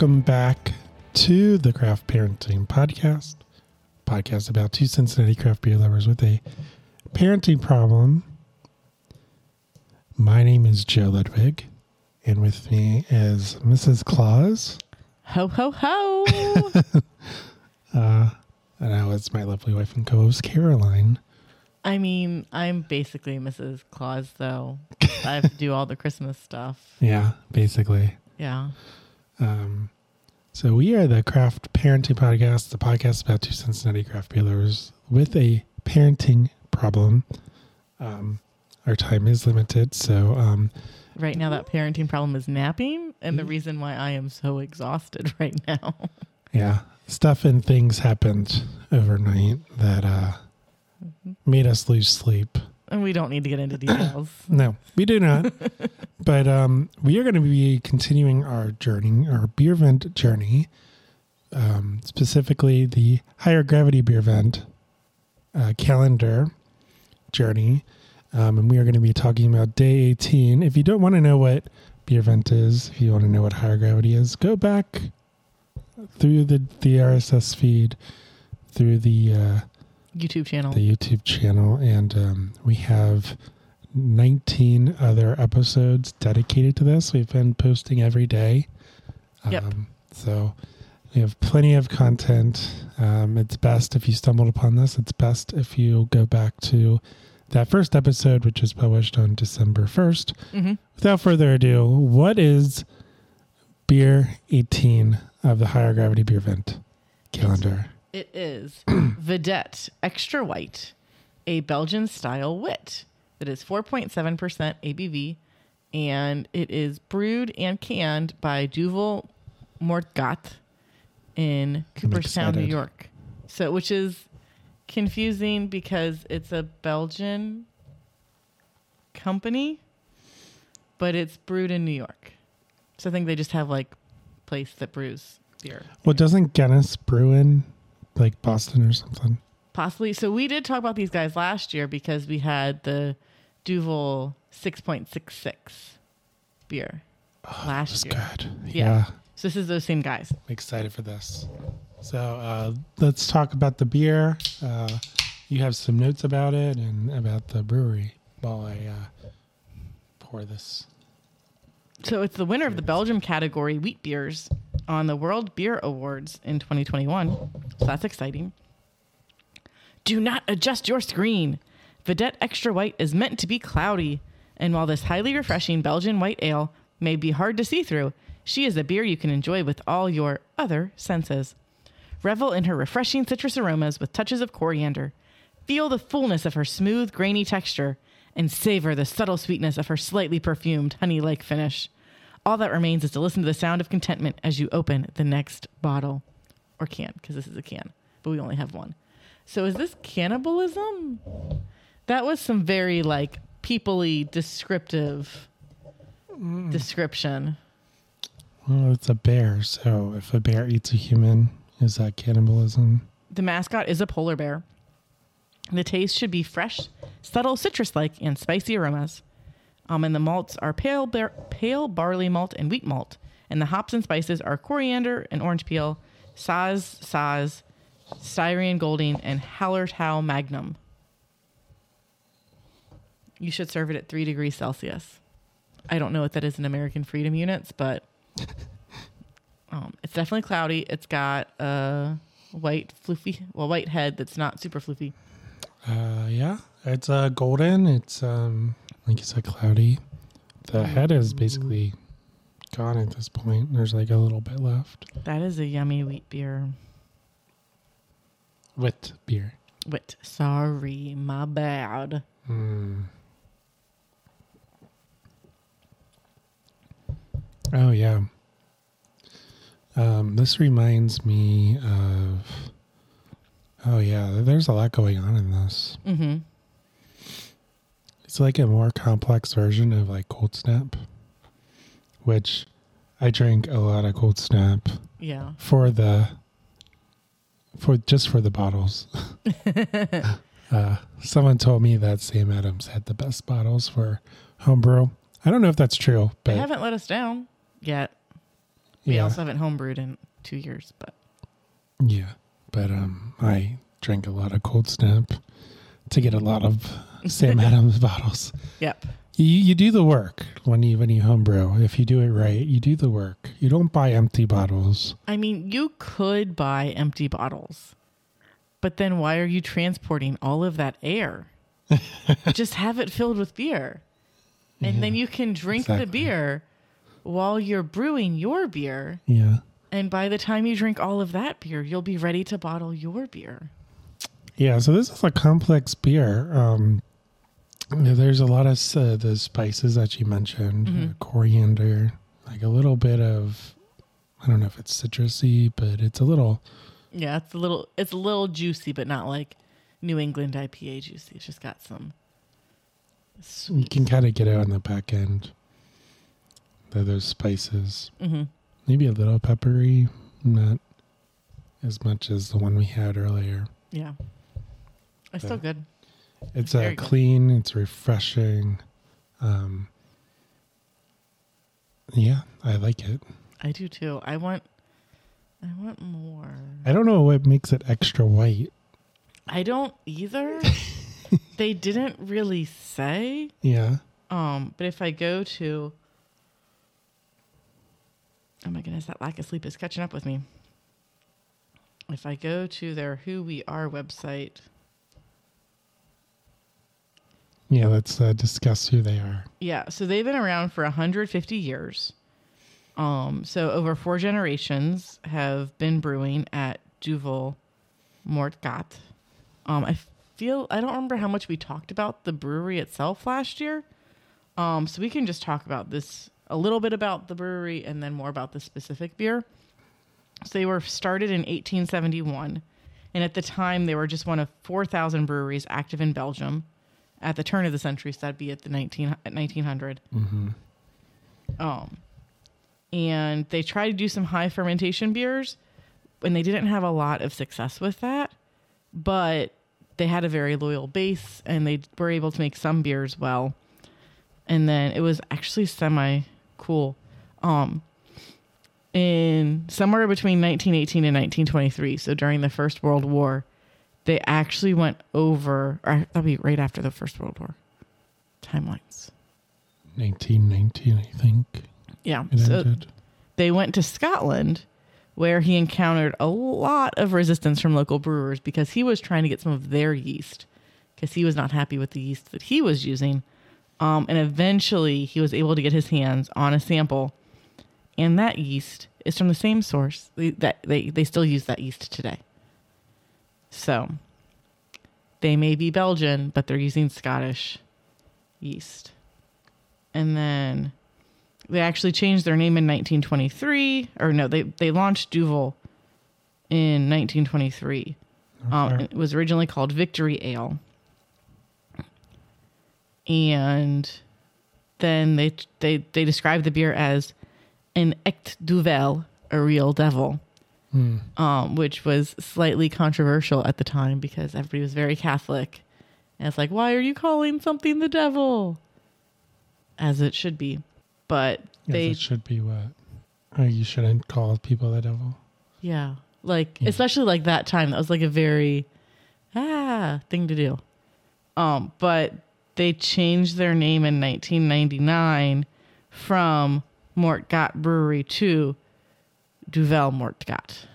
welcome back to the Craft Parenting Podcast. Podcast about two Cincinnati craft beer lovers with a parenting problem. My name is Joe Ludwig, and with me is Mrs. Claus. Ho ho ho! Uh, and now it's my lovely wife and co-host Caroline. I mean, I'm basically Mrs. Claus, though. I have to do all the Christmas stuff. Yeah, basically. Yeah. Um, so we are the Craft Parenting Podcast, the podcast about two Cincinnati craft beer lovers with a parenting problem. Um, our time is limited, so um, Right now, that parenting problem is napping, and Mm-hmm. the reason why I am so exhausted right now. yeah, stuff and things happened overnight that uh, made us lose sleep. And we don't need to get into details. No, we do not. but um, we are going to be continuing our journey, our beer vent journey, um, specifically the higher gravity beer vent uh, calendar journey. Um, and we are going to be talking about day 18. If you don't want to know what beer vent is, if you want to know what higher gravity is, go back through the, the RSS feed, through the. Uh, YouTube channel. the YouTube channel, and um, we have 19 other episodes dedicated to this. We've been posting every day. Yep. Um, so we have plenty of content. Um, it's best if you stumbled upon this, it's best if you go back to that first episode, which was published on December 1st. hmm Without further ado, what is beer 18 of the higher gravity beer vent calendar? It is Vedett Extra White, a Belgian style wit that is 4.7% ABV, and it is brewed and canned by Duvel Moortgat in Cooperstown, New. York. So, which is confusing because it's a Belgian company, but it's brewed in New York. So I think they just have like place that brews beer. Well, doesn't Guinness brew in like Boston or something? Possibly. So we did talk about these guys last year because we had the Duvel 6.66 beer last That's year. good. Yeah. Yeah. So this is those same guys. I'm excited for this. So uh, let's talk about the beer. Uh, you have some notes about it and about the brewery while I uh, pour this. So it's the winner of the Belgium category wheat beers on the World Beer Awards in 2021. So that's exciting. Do not adjust your screen. Vedett Extra White is meant to be cloudy, and while this highly refreshing Belgian white ale may be hard to see through, she is a beer you can enjoy with all your other senses. Revel in her refreshing citrus aromas with touches of coriander. Feel the fullness of her smooth, grainy texture, and savor the subtle sweetness of her slightly perfumed honey like finish. All that remains is to listen to the sound of contentment as you open the next bottle or can, because this is a can, but we only have one. So is this cannibalism? That was some very like peoply descriptive mm. description. Well, it's a bear, so if a bear eats a human, is that cannibalism? The mascot is a polar bear. The taste should be fresh, subtle citrus like, and spicy aromas. Um, and the malts are pale, bar- pale barley malt and wheat malt. And the hops and spices are coriander and orange peel, Saaz, Saaz, Styrian Golding, and Hallertau Magnum. You should serve it at three degrees Celsius. I don't know what that is in American freedom units, but um, it's definitely cloudy. It's got a white floofy, well, white head that's not super floofy. Uh, yeah, it's uh, golden. It's um, like you said, cloudy. The head is basically gone at this point. There's like a little bit left That is a yummy wheat beer. with beer. Wait, sorry, my bad. Hmm. Oh yeah. Um, this reminds me of. Oh yeah, there's a lot going on in this. Mm-hmm. It's like a more complex version of like Cold Snap, which I drink a lot of Cold Snap Yeah. for the for just for the bottles. uh, someone told me that Sam Adams had the best bottles for homebrew. I don't know if that's true, They but haven't let us down yet. We Yeah. also haven't homebrewed in two years, but Yeah, but um, I drink a lot of Cold Snap to get a lot of Sam Adams bottles. yep. You you do the work when you when you homebrew. If you do it right, you do the work. You don't buy empty bottles. I mean, you could buy empty bottles, but then why are you transporting all of that air? Just have it filled with beer. And then you can drink the beer while you're brewing your beer. Yeah, And by the time you drink all of that beer, you'll be ready to bottle your beer. yeah. So this is a complex beer. Um, there's a lot of uh, the spices that you mentioned, Mhm. uh, coriander, like a little bit of. I don't know if it's citrusy, but it's a little. Yeah, it's a little it's a little juicy, but not like New England IPA juicy. It's just got some You can kind of get it on the back end. The, those spices. hmm maybe a little peppery, not as much as the one we had earlier. Yeah. It's still good. It's uh, clean, it's refreshing. Um, yeah, I like it. I do too. I want I want more. I don't know what makes it extra white. I don't either. they didn't really say. Yeah, Um, but if I go to Oh my goodness, that lack of sleep is catching up with me. If I go to their Who We Are website, yeah. Let's uh, discuss who they are. yeah, so they've been around for 150 years. Um, so over four generations have been brewing at Duvel Moortgat. Um, I feel I don't remember how much we talked about the brewery itself last year. Um, so we can just talk about this a little bit about the brewery and then more about the specific beer. So they were started in 1871, and at the time they were just one of 4,000 breweries active in Belgium. At the turn of the century, so that'd be at the 19 at 1900. Mm-hmm. Um, and they tried to do some high fermentation beers, and they didn't have a lot of success with that. But they had a very loyal base, and they were able to make some beers well. And then it was actually semi cool. Um, in somewhere between 1918 and 1923, so during the First World War, they actually went over, or that'll be right after the First World War. Timelines. 1919, I think Yeah. it So ended. they went to Scotland where he encountered a lot of resistance from local brewers because he was trying to get some of their yeast because he was not happy with the yeast that he was using. Um, and eventually he was able to get his hands on a sample. And that yeast is from the same source they, that they, they still use that yeast today. So they may be Belgian, but they're using Scottish yeast. And then they actually changed their name in 1923 or no they they launched duvel in 1923 um, it was originally called victory ale. And then they they they described the beer as an echt duvel a real devil Hmm. um, which was slightly controversial at the time because everybody was very Catholic. And it's like, why are you calling something the devil? As it should be. But they, it should be what. Oh, you shouldn't call people the devil. yeah, like, Yeah. especially like that time, that was like a very, ah, thing to do. Um, but they changed their name in 1999 from Moortgat Brewery to Duvel Moortgat.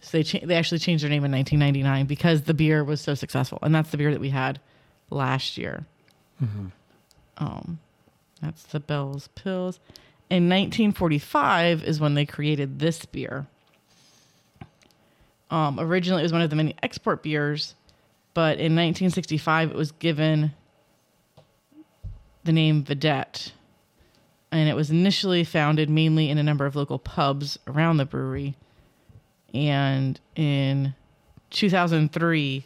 So they cha- they actually changed their name in 1999 because the beer was so successful, and that's the beer that we had last year. Um, that's the Bell's Pills. In 1945 is when they created this beer. Um, originally, it was one of the many export beers, but in 1965 it was given the name Vedett, and it was initially founded mainly in a number of local pubs around the brewery. And in 2003,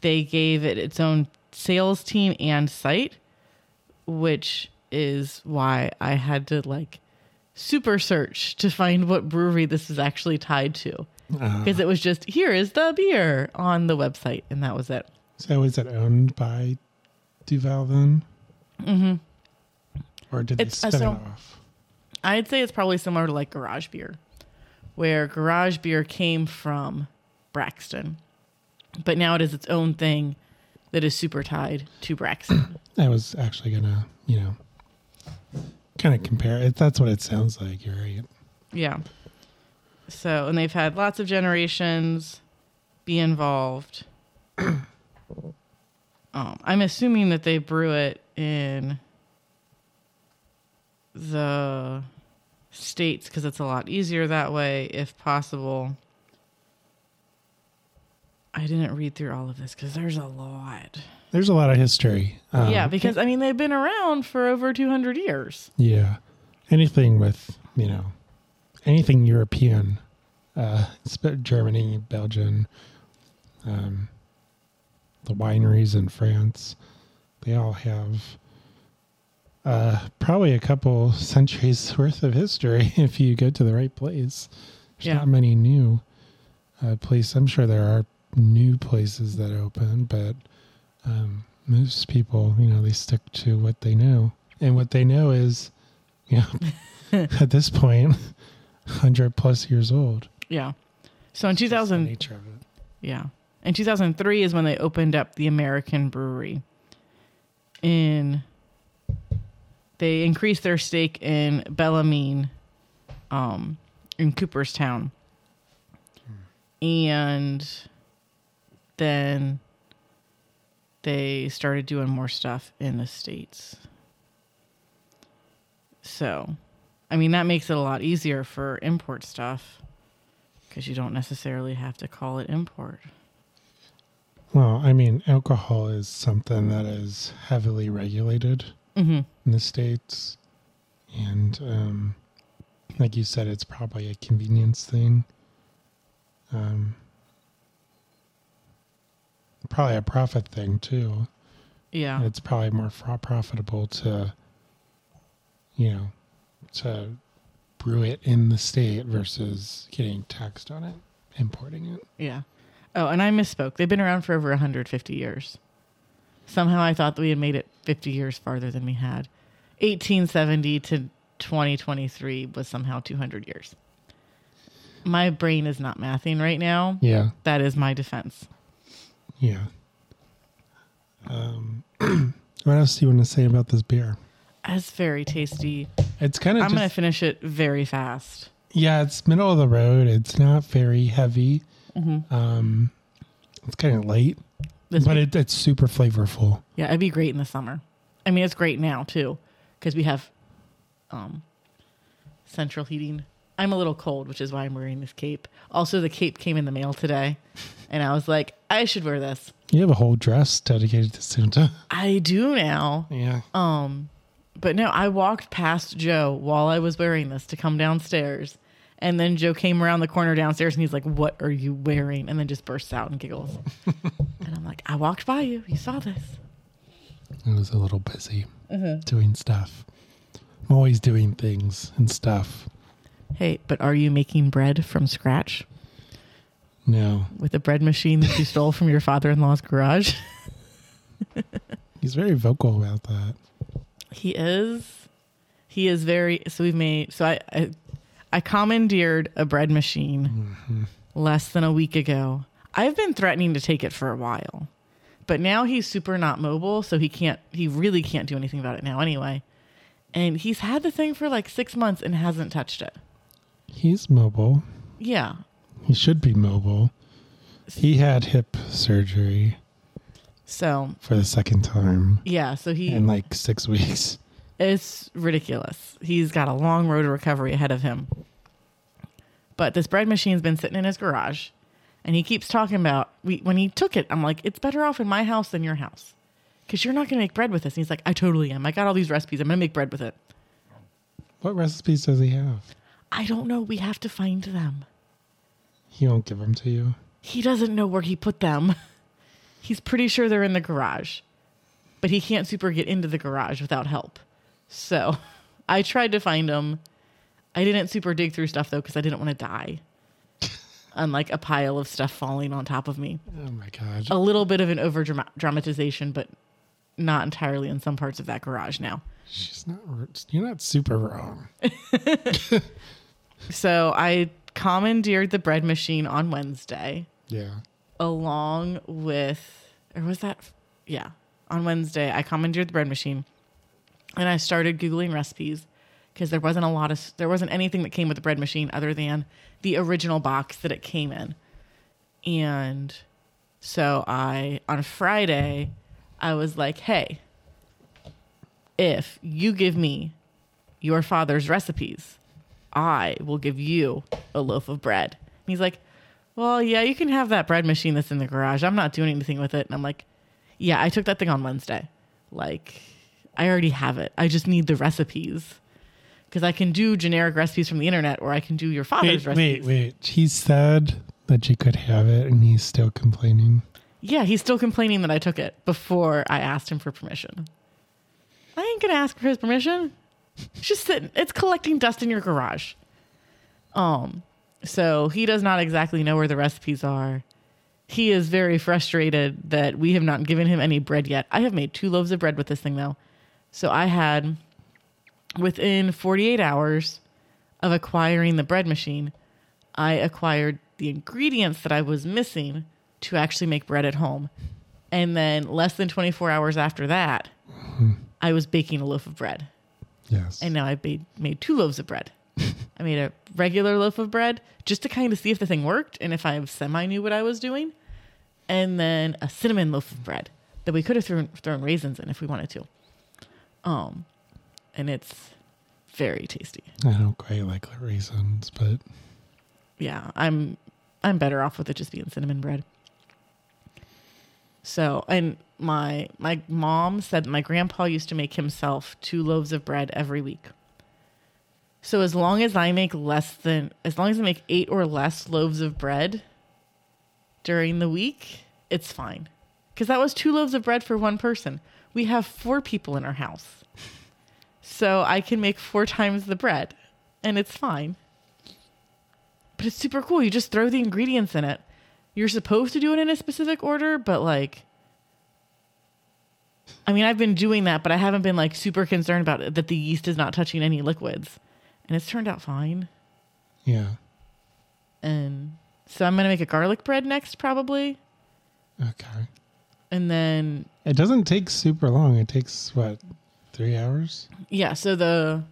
they gave it its own sales team and site, which is why I had to like super search to find what brewery this is actually tied to. Uh, Because it was just, here is the beer on the website, and that was it. so is it owned by Duvel then? hmm Or did It's- they uh, spin so- it off? I'd say it's probably similar to like garage beer, where garage beer came from Braxton, but now it is its own thing that is super tied to Braxton. I was actually gonna, you know, kind of compare it. That's what it sounds like. You're right. yeah. So, and they've had lots of generations be involved. um, I'm assuming that they brew it in the states because it's a lot easier that way, if possible. I didn't read through all of this because there's a lot. There's a lot of history. Um, yeah, because I mean they've been around for over 200 years. yeah, anything with you know, anything European, uh, Germany, Belgium, um, the wineries in France, they all have uh, probably a couple centuries worth of history if you go to the right place. There's Yeah. not many new uh, places. I'm sure there are new places that open, but um, most people, you know, they stick to what they know, and what they know is, you know, at this point, hundred plus years old. Yeah. So in It's just the 2000, nature of it. Yeah. In 2003 is when they opened up the American Brewery. In they increased their stake in Bellarmine um in Cooperstown. And then they started doing more stuff in the states. So, I mean that makes it a lot easier for import stuff because you don't necessarily have to call it import. Well, I mean, alcohol is something that is heavily regulated Mm-hmm. In the states, and um, like you said, it's probably a convenience thing. Um, probably a profit thing too. Yeah. It's probably more profitable to, you know, to brew it in the state versus getting taxed on it, importing it. Yeah. Oh, and I misspoke. They've been around for over 150 years. Somehow I thought that we had made it 50 years farther than we had. 1870 to 2023 was somehow 200 years. My brain is not mathing right now. Yeah, That is my defense. yeah. Um, what else do you want to say about this beer? It's very tasty. It's kind of I'm just to finish it very fast. yeah. It's middle of the road. It's not very heavy. Mm-hmm. Um, it's kind of light, This but it, it's super flavorful. yeah, it'd be great in the summer. I mean, it's great now too because we have um, central heating. I'm a little cold, which is why I'm wearing this cape. Also, the cape came in the mail today, and I was like, I should wear this. You have a whole dress dedicated to Santa. I do now. Yeah. Um, but no, I walked past Joe while I was wearing this to come downstairs. And then Joe came around the corner downstairs and he's like, What are you wearing? And then just bursts out and giggles. and I'm like, I walked by you. You saw this. I was a little busy mm-hmm. doing stuff. I'm always doing things and stuff. Hey, but are you making bread from scratch No, with a bread machine that you stole from your father in law's garage? he's very vocal about that. He is. He is very. So we've made. So I, I, I commandeered a bread machine mm-hmm. less than a week ago. I've been threatening to take it for a while, but now he's super not mobile, so he can't. He really can't do anything about it now, anyway. And he's had the thing for like six months and hasn't touched it. He's mobile. Yeah. He should be mobile. He had hip surgery So for the second time yeah. So he. in like six weeks. It's ridiculous. He's got a long road to recovery ahead of him. But this bread machine's been sitting in his garage, and he keeps talking about we, when he took it. I'm like, it's better off in my house than your house, because you're not going to make bread with this. And he's like, I totally am. I got all these recipes. I'm going to make bread with it. What recipes does he have? I don't know. We have to find them. He won't give them to you. He doesn't know where he put them. He's pretty sure they're in the garage, but he can't super get into the garage without help. So I tried to find them. I didn't super dig through stuff though because I didn't want to die. Unlike a pile of stuff falling on top of me. Oh my god. A little bit of an over dramatization, but not entirely in some parts of that garage now. She's not. You're not super wrong. So I commandeered the bread machine on Wednesday Yeah. along with, or was that, yeah, on Wednesday, I commandeered the bread machine and I started Googling recipes because there wasn't a lot of, there wasn't anything that came with the bread machine other than the original box that it came in. And so I, on Friday, I was like, hey, if you give me your father's recipes, I will give you a loaf of bread. And he's like, Well, yeah, you can have that bread machine that's in the garage. I'm not doing anything with it. And I'm like, Yeah, I took that thing on Wednesday. Like, I already have it. I just need the recipes. Because I can do generic recipes from the internet or I can do your father's Wait, wait, wait. He said that you could have it, and he's still complaining. Yeah, he's still complaining that I took it before I asked him for permission. I ain't gonna ask for his permission. It's just sitting. It's collecting dust in your garage. Um, so he does not exactly know where the recipes are. He is very frustrated that we have not given him any bread yet. I have made two loaves of bread with this thing though. So I had within 48 hours of acquiring the bread machine, I acquired the ingredients that I was missing to actually make bread at home. And then less than 24 hours after that, I was baking a loaf of bread. Yes. And now I made, made two loaves of bread. I made a regular loaf of bread just to kind of see if the thing worked and if I semi knew what I was doing. And then a cinnamon loaf of bread that we could have thrown, thrown raisins in if we wanted to. Um, and it's very tasty. I don't quite like the raisins, but yeah, I'm I'm better off with it just being cinnamon bread. So, and my my mom said my grandpa used to make himself two loaves of bread every week. So as long as I make less than as long as I make 8 or less loaves of bread during the week, it's fine. Cuz that was two loaves of bread for one person. We have four people in our house. So I can make four times the bread and it's fine but it's super cool. You just throw the ingredients in it. You're supposed to do it in a specific order, but like, I mean, I've been doing that, but I haven't been like super concerned about it that the yeast is not touching any liquids, and it's turned out fine. yeah. And so I'm gonna make a garlic bread next, probably, Okay. and then It doesn't take super long. It takes what, three hours? yeah. So the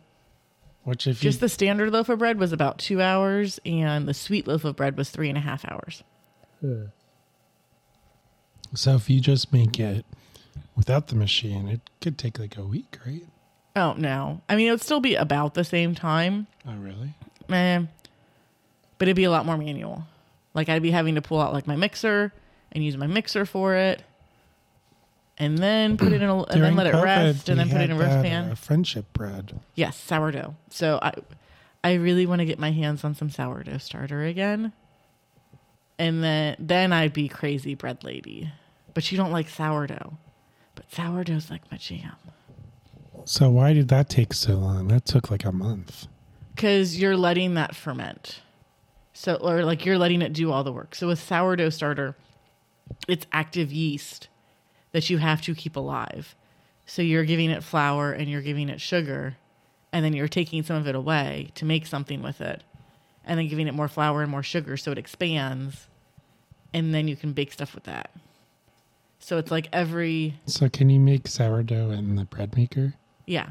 Which if you just the standard loaf of bread was about two hours, and the sweet loaf of bread was three and a half hours. so if you just make it without the machine, it could take like a week, right? Oh no, I mean it would still be about the same time. Oh, really? Eh, but it'd be a lot more manual. Like I'd be having to pull out like my mixer and use my mixer for it, and then put it in a and then let it COVID, rest, and then put it in a roast that, pan. uh, friendship bread. yes, sourdough. So I, I really want to get my hands on some sourdough starter again, and then then I'd be crazy bread lady. But you don't like sourdough, but sourdough's like my jam. So why did that take so long? That took like a month. because you're letting that ferment. So, or like you're letting it do all the work. So with sourdough starter, it's active yeast that you have to keep alive. So you're giving it flour and you're giving it sugar, and then you're taking some of it away to make something with it, and then giving it more flour and more sugar so it expands, and then you can bake stuff with that. So it's like every So can you make sourdough in the bread maker? yeah,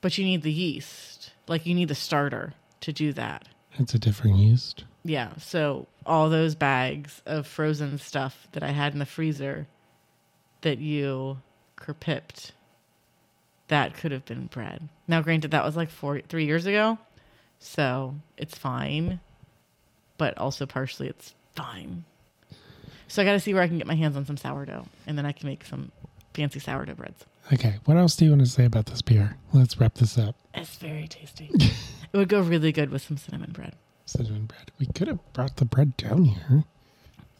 but you need the yeast, like you need the starter to do that. It's a different yeast. Yeah, so all those bags of frozen stuff that I had in the freezer that you kerpipped, that could have been bread. Now, granted, that was like four, three years ago, so it's fine, but also partially it's fine. So I got to see where I can get my hands on some sourdough, and then I can make some fancy sourdough breads. Okay, what else do you want to say about this beer? Let's wrap this up. It's very tasty. it would go really good with some cinnamon bread. Cinnamon bread. We could have brought the bread down here.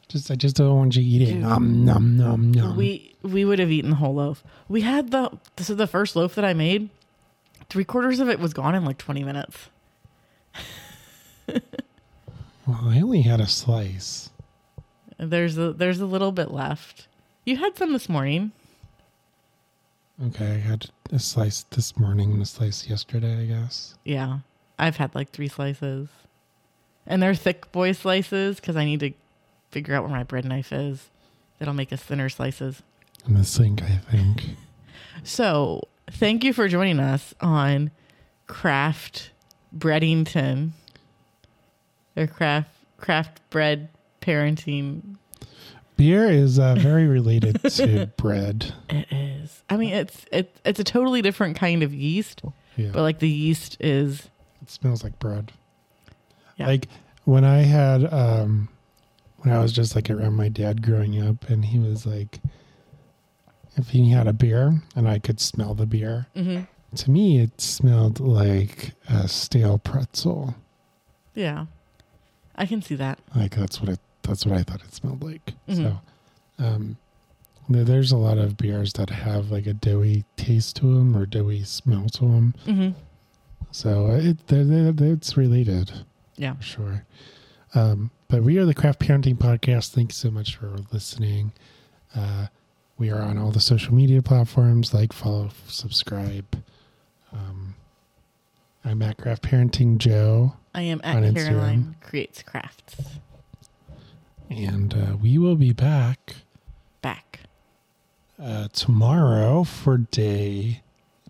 Just I just don't want you eating. Nom nom nom nom. We we would have eaten the whole loaf. We had the this is the first loaf that I made. Three quarters of it was gone in like twenty minutes. well, I only had a slice. There's a there's a little bit left. You had some this morning. Okay, I had a slice this morning and a slice yesterday, I guess. Yeah. I've had like three slices. And they're thick boy slices because I need to figure out where my bread knife is. That'll make us thinner slices. In the sink, I think. So, thank you for joining us on Craft Breadington or Craft Craft Bread Parenting. Beer is uh, very related to bread. It is. I mean, it's it's it's a totally different kind of yeast, Yeah. but like the yeast is It smells like bread. Yeah. Like when I had um when I was just like around my dad growing up and he was like if he had a beer and I could smell the beer, mhm. to me it smelled like a stale pretzel. yeah. I can see that. Like that's what it that's what I thought it smelled like. Mhm. So um there's a lot of beers that have like a doughy taste to them or doughy smell to them. hmm So it they're, they're, it's related. Yeah. sure. Um, but we are the Craft Parenting Podcast. Thanks so much for listening. Uh, we are on all the social media platforms like, follow, subscribe. Um, I'm at Craft Parenting Joe, I am at On Instagram. Caroline Creates Crafts. and uh, we will be back Back. uh, tomorrow for day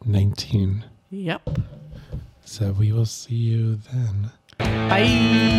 19. Yep. So we will see you then. Bye.